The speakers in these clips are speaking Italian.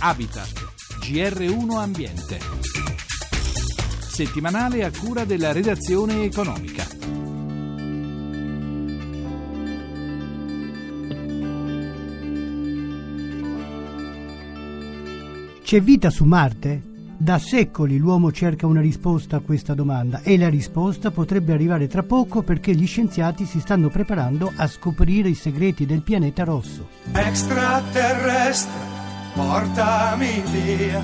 Habitat, GR1 Ambiente. Settimanale a cura della redazione economica. C'è vita su Marte? Da secoli l'uomo cerca una risposta a questa domanda e la risposta potrebbe arrivare tra poco perché gli scienziati si stanno preparando a scoprire i segreti del pianeta rosso. Extraterrestre, portami via.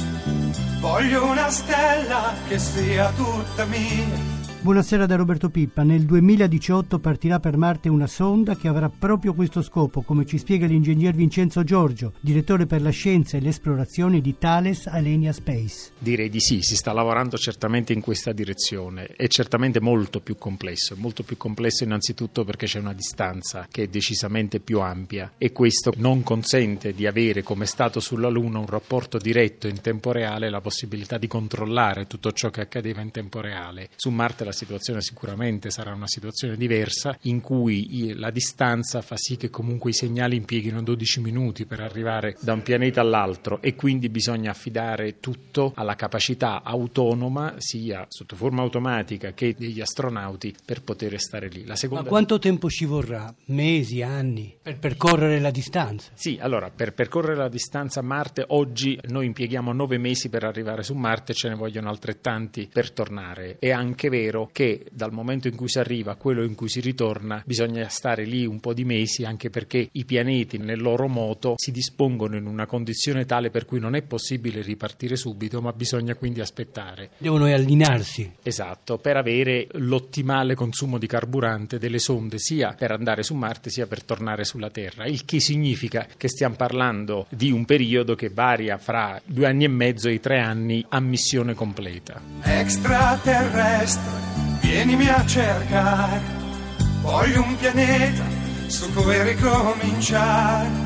Voglio una stella che sia tutta mia. Buonasera da Roberto Pippa. Nel 2018 partirà per Marte una sonda che avrà proprio questo scopo, come ci spiega l'ingegner Vincenzo Giorgio, direttore per la scienza e l'esplorazione di Thales Alenia Space. Direi di sì, si sta lavorando certamente in questa direzione. È certamente molto più complesso, molto più complesso innanzitutto perché c'è una distanza che è decisamente più ampia e questo non consente di avere, come stato sulla Luna, un rapporto diretto in tempo reale, la possibilità di controllare tutto ciò che accadeva in tempo reale. Su Marte la situazione sicuramente sarà una situazione diversa in cui la distanza fa sì che comunque i segnali impieghino 12 minuti per arrivare da un pianeta all'altro e quindi bisogna affidare tutto alla capacità autonoma sia sotto forma automatica che degli astronauti per poter stare lì. Seconda... Ma quanto tempo ci vorrà? Mesi, anni per percorrere la distanza? Sì, allora per percorrere la distanza a Marte oggi noi impieghiamo nove mesi per arrivare su Marte, ce ne vogliono altrettanti per tornare. È anche vero che dal momento in cui si arriva a quello in cui si ritorna bisogna stare lì un po' di mesi anche perché i pianeti nel loro moto si dispongono in una condizione tale per cui non è possibile ripartire subito ma bisogna quindi aspettare. Devono allinearsi. Esatto, per avere l'ottimale consumo di carburante delle sonde sia per andare su Marte sia per tornare sulla Terra, il che significa che stiamo parlando di un periodo che varia fra due anni e mezzo e i tre anni a missione completa. Extraterrestre vienimi a cercare, voglio un pianeta su cui ricominciare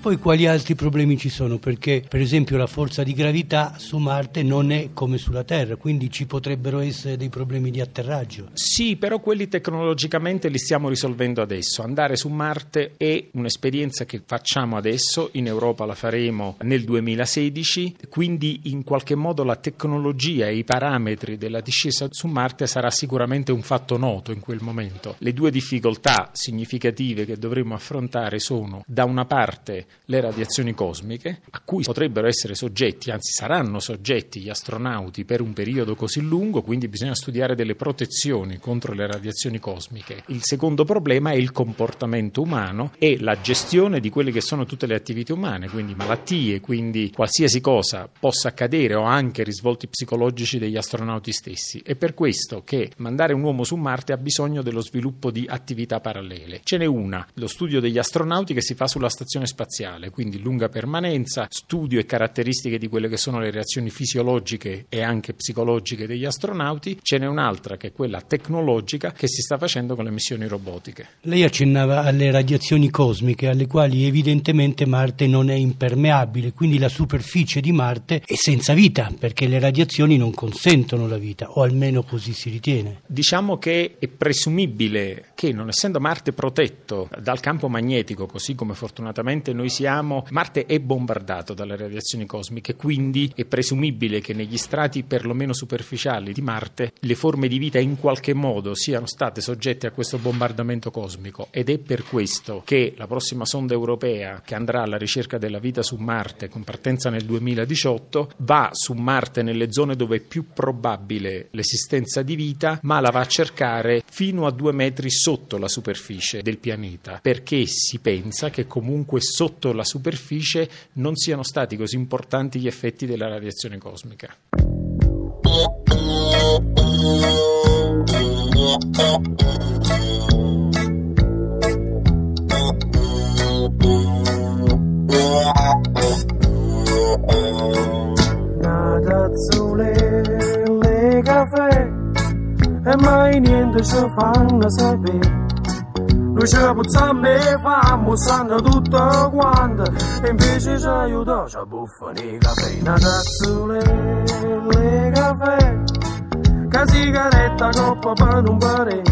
poi quali altri problemi ci sono? Perché per esempio la forza di gravità su Marte non è come sulla Terra, quindi ci potrebbero essere dei problemi di atterraggio. Sì, però quelli tecnologicamente li stiamo risolvendo adesso. Andare su Marte è un'esperienza che facciamo adesso, in Europa la faremo nel 2016, quindi in qualche modo la tecnologia e i parametri della discesa su Marte sarà sicuramente un fatto noto in quel momento. Le due difficoltà significative che dovremo affrontare sono da una parte le radiazioni cosmiche, a cui potrebbero essere soggetti, anzi saranno soggetti gli astronauti per un periodo così lungo, quindi bisogna studiare delle protezioni contro le radiazioni cosmiche. Il secondo problema è il comportamento umano e la gestione di quelle che sono tutte le attività umane, quindi malattie, quindi qualsiasi cosa possa accadere o anche risvolti psicologici degli astronauti stessi. È per questo che mandare un uomo su Marte ha bisogno dello sviluppo di attività parallele. Ce n'è una, lo studio degli astronauti che si fa sulla stazione spaziale spaziale, quindi lunga permanenza, studio e caratteristiche di quelle che sono le reazioni fisiologiche e anche psicologiche degli astronauti, ce n'è un'altra che è quella tecnologica che si sta facendo con le missioni robotiche. Lei accennava alle radiazioni cosmiche alle quali evidentemente Marte non è impermeabile, quindi la superficie di Marte è senza vita perché le radiazioni non consentono la vita, o almeno così si ritiene. Diciamo che è presumibile che non essendo Marte protetto dal campo magnetico, così come fortunatamente noi siamo, Marte è bombardato dalle radiazioni cosmiche, quindi è presumibile che negli strati perlomeno superficiali di Marte le forme di vita in qualche modo siano state soggette a questo bombardamento cosmico. Ed è per questo che la prossima sonda europea che andrà alla ricerca della vita su Marte con partenza nel 2018 va su Marte nelle zone dove è più probabile l'esistenza di vita, ma la va a cercare fino a due metri sotto la superficie del pianeta, perché si pensa che comunque sotto sotto la superficie non siano stati così importanti gli effetti della radiazione cosmica. Nadazzole, le caffè e mai niente ci fanno sapere noi ci puzziamo e famo, sanno tutto quanto. E invece ci aiuta, ci buffano i caffè. Una tazzule, le caffè. Che sigaretta coppa per un pare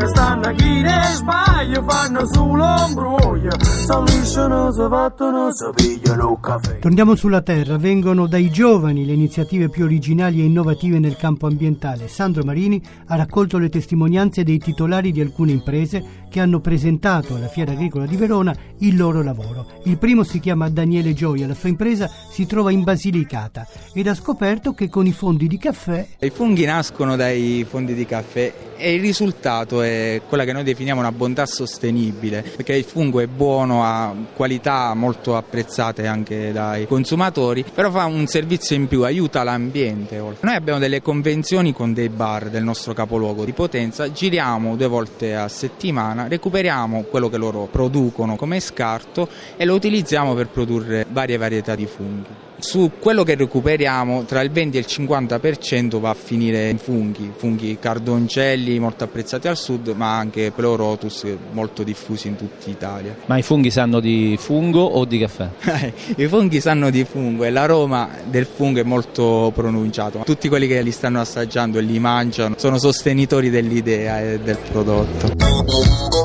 Che stanno chi ne sbaglia fanno solo imbroglio. Saliscono, si fattono, si pigliano un caffè. Torniamo sulla terra, vengono dai giovani le iniziative più originali e innovative nel campo ambientale. Sandro Marini ha raccolto le testimonianze dei titolari di alcune imprese che hanno presentato alla Fiera Agricola di Verona il loro lavoro. Il primo si chiama Daniele Gioia, la sua impresa si trova in Basilicata ed ha scoperto che con i fondi di caffè I funghi nascono dai fondi di caffè e il risultato è quella che noi definiamo una bontà sostenibile, perché il fungo è buono, ha qualità molto apprezzate anche dai consumatori, però fa un servizio in più, aiuta l'ambiente. Noi abbiamo delle convenzioni con dei bar del nostro capoluogo di Potenza, giriamo due volte a settimana, recuperiamo quello che loro producono come scarto e lo utilizziamo per produrre varie varietà di funghi. Su quello che recuperiamo tra il 20 e il 50% va a finire in funghi, funghi cardoncelli molto apprezzati al sud ma anche pleurotus molto diffusi in tutta Italia. Ma i funghi sanno di fungo o di caffè? I funghi sanno di fungo e l'aroma del fungo è molto pronunciato. Tutti quelli che li stanno assaggiando e li mangiano sono sostenitori dell'idea e del prodotto.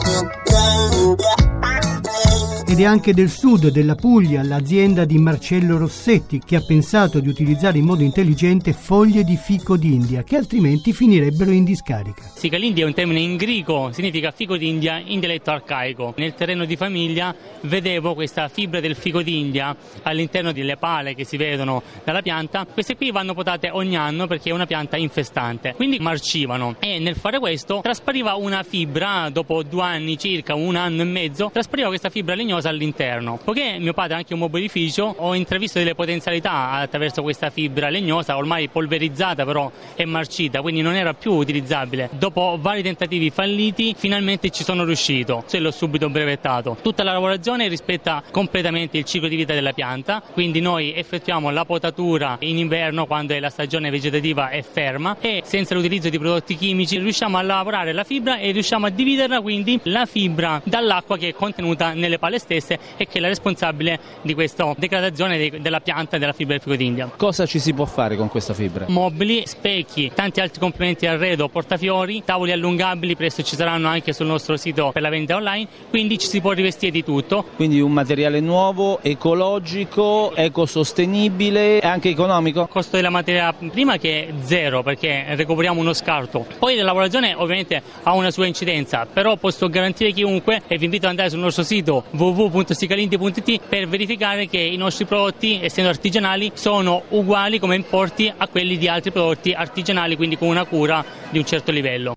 Ed è anche del sud della Puglia l'azienda di Marcello Rossetti che ha pensato di utilizzare in modo intelligente foglie di fico d'India che altrimenti finirebbero in discarica. Sicalindi è un termine in greco, significa fico d'India in dialetto arcaico. Nel terreno di famiglia vedevo questa fibra del fico d'India all'interno delle pale che si vedono dalla pianta. Queste qui vanno potate ogni anno perché è una pianta infestante, quindi marcivano e nel fare questo traspariva una fibra dopo due anni circa, un anno e mezzo, traspariva questa fibra legnosa all'interno. Poiché mio padre ha anche un mobilificio, ho intravisto delle potenzialità attraverso questa fibra legnosa, ormai polverizzata però è marcita, quindi non era più utilizzabile. Dopo vari tentativi falliti, finalmente ci sono riuscito, se l'ho subito brevettato. Tutta la lavorazione rispetta completamente il ciclo di vita della pianta, quindi noi effettuiamo la potatura in inverno quando la stagione vegetativa è ferma e senza l'utilizzo di prodotti chimici riusciamo a lavorare la fibra e riusciamo a dividerla quindi la fibra dall'acqua che è contenuta nelle pale stesse e che è la responsabile di questa degradazione de- della pianta e della fibra del fico d'India. Cosa ci si può fare con questa fibra? Mobili, specchi, tanti altri complementi arredo, portafiori, tavoli allungabili, presto ci saranno anche sul nostro sito per la vendita online, quindi ci si può rivestire di tutto. Quindi un materiale nuovo, ecologico, ecosostenibile e anche economico? Il costo della materia prima che è zero perché recuperiamo uno scarto. Poi la lavorazione ovviamente ha una sua incidenza, però posso garantire chiunque e vi invito ad andare sul nostro sito www.sicalindi.it per verificare che i nostri prodotti, essendo artigianali, sono uguali come importi a quelli di altri prodotti artigianali, quindi con una cura di un certo livello.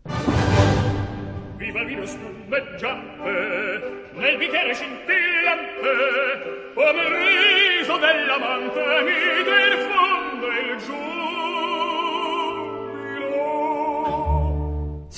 Viva il vino spumeggiante, nel bicchiere scintillante, come il riso dell'amante mite il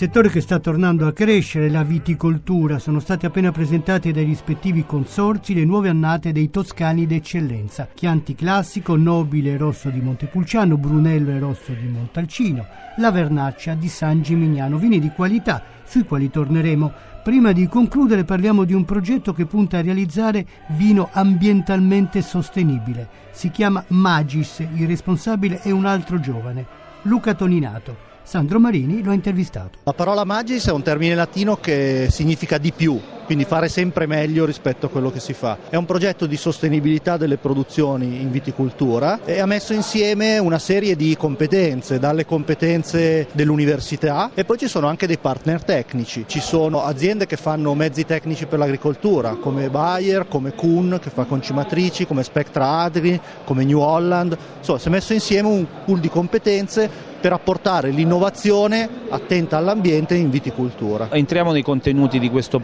Settore che sta tornando a crescere, la viticoltura. Sono state appena presentate dai rispettivi consorzi le nuove annate dei toscani d'eccellenza. Chianti classico, nobile rosso di Montepulciano, Brunello e rosso di Montalcino, la Vernaccia di San Gimignano. Vini di qualità sui quali torneremo. Prima di concludere parliamo di un progetto che punta a realizzare vino ambientalmente sostenibile. Si chiama Magis, il responsabile è un altro giovane, Luca Toninato. Sandro Marini lo ha intervistato. La parola magis è un termine latino che significa di più, quindi fare sempre meglio rispetto a quello che si fa. È un progetto di sostenibilità delle produzioni in viticoltura e ha messo insieme una serie di competenze, dalle competenze dell'università e poi ci sono anche dei partner tecnici. Ci sono aziende che fanno mezzi tecnici per l'agricoltura, come Bayer, come Kuhn che fa concimatrici, come Spectra Agri, come New Holland. Insomma, si è messo insieme un pool di competenze per apportare l'innovazione attenta all'ambiente in viticoltura. Entriamo nei contenuti di questo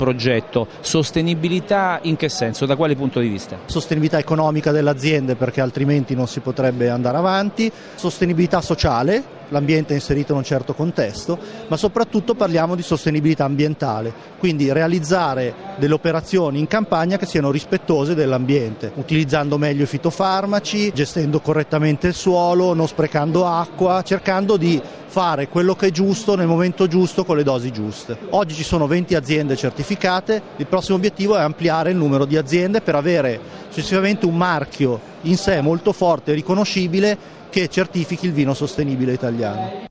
progetto. Sostenibilità in che senso? Da quale punto di vista? Sostenibilità economica delle aziende perché altrimenti non si potrebbe andare avanti, sostenibilità sociale, l'ambiente è inserito in un certo contesto, ma soprattutto parliamo di sostenibilità ambientale, quindi realizzare delle operazioni in campagna che siano rispettose dell'ambiente, utilizzando meglio i fitofarmaci, gestendo correttamente il suolo, non sprecando acqua, cercando di fare quello che è giusto nel momento giusto con le dosi giuste. Oggi ci sono 20 aziende certificate, il prossimo obiettivo è ampliare il numero di aziende per avere successivamente un marchio in sé molto forte e riconoscibile che certifichi il vino sostenibile italiano.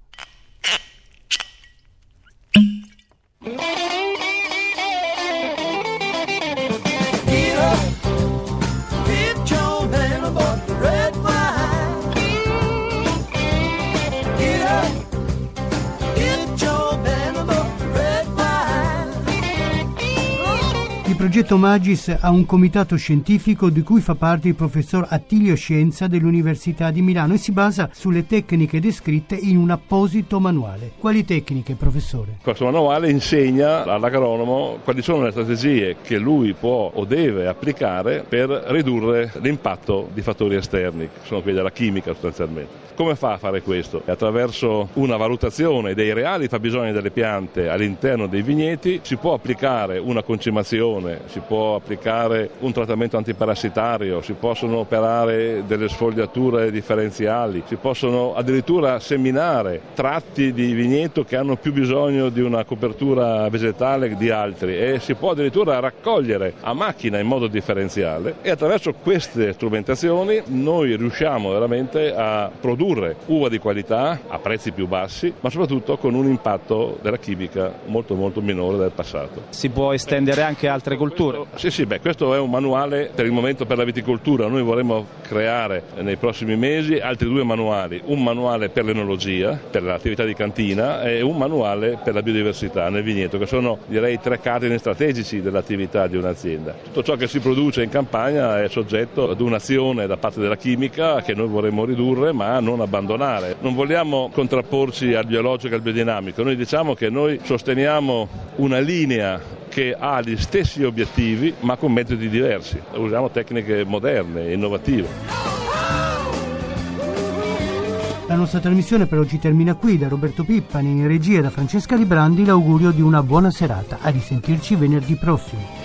Progetto Magis ha un comitato scientifico di cui fa parte il professor Attilio Scienza dell'Università di Milano e si basa sulle tecniche descritte in un apposito manuale. Quali tecniche, professore? Questo manuale insegna all'agronomo quali sono le strategie che lui può o deve applicare per ridurre l'impatto di fattori esterni, che sono quelli della chimica sostanzialmente. Come fa a fare questo? Attraverso una valutazione dei reali fabbisogni delle piante all'interno dei vigneti si può applicare una concimazione, si può applicare un trattamento antiparassitario, si possono operare delle sfogliature differenziali, si possono addirittura seminare tratti di vigneto che hanno più bisogno di una copertura vegetale di altri e si può addirittura raccogliere a macchina in modo differenziale e attraverso queste strumentazioni noi riusciamo veramente a produrre uva di qualità a prezzi più bassi, ma soprattutto con un impatto della chimica molto molto minore del passato. Si può estendere anche altre culture? Sì, sì, beh, questo è un manuale per il momento per la viticoltura. Noi vorremmo creare nei prossimi mesi altri due manuali, un manuale per l'enologia, per l'attività di cantina e un manuale per la biodiversità nel vigneto, che sono direi tre cardini strategici dell'attività di un'azienda. Tutto ciò che si produce in campagna è soggetto ad un'azione da parte della chimica che noi vorremmo ridurre, ma non abbandonare. Non vogliamo contrapporci al biologico e al biodinamico, noi diciamo che noi sosteniamo una linea che ha gli stessi obiettivi ma con metodi diversi. Usiamo tecniche moderne, innovative. La nostra trasmissione per oggi termina qui. Da Roberto Pippani in regia da Francesca Librandi l'augurio di una buona serata. A risentirci venerdì prossimo.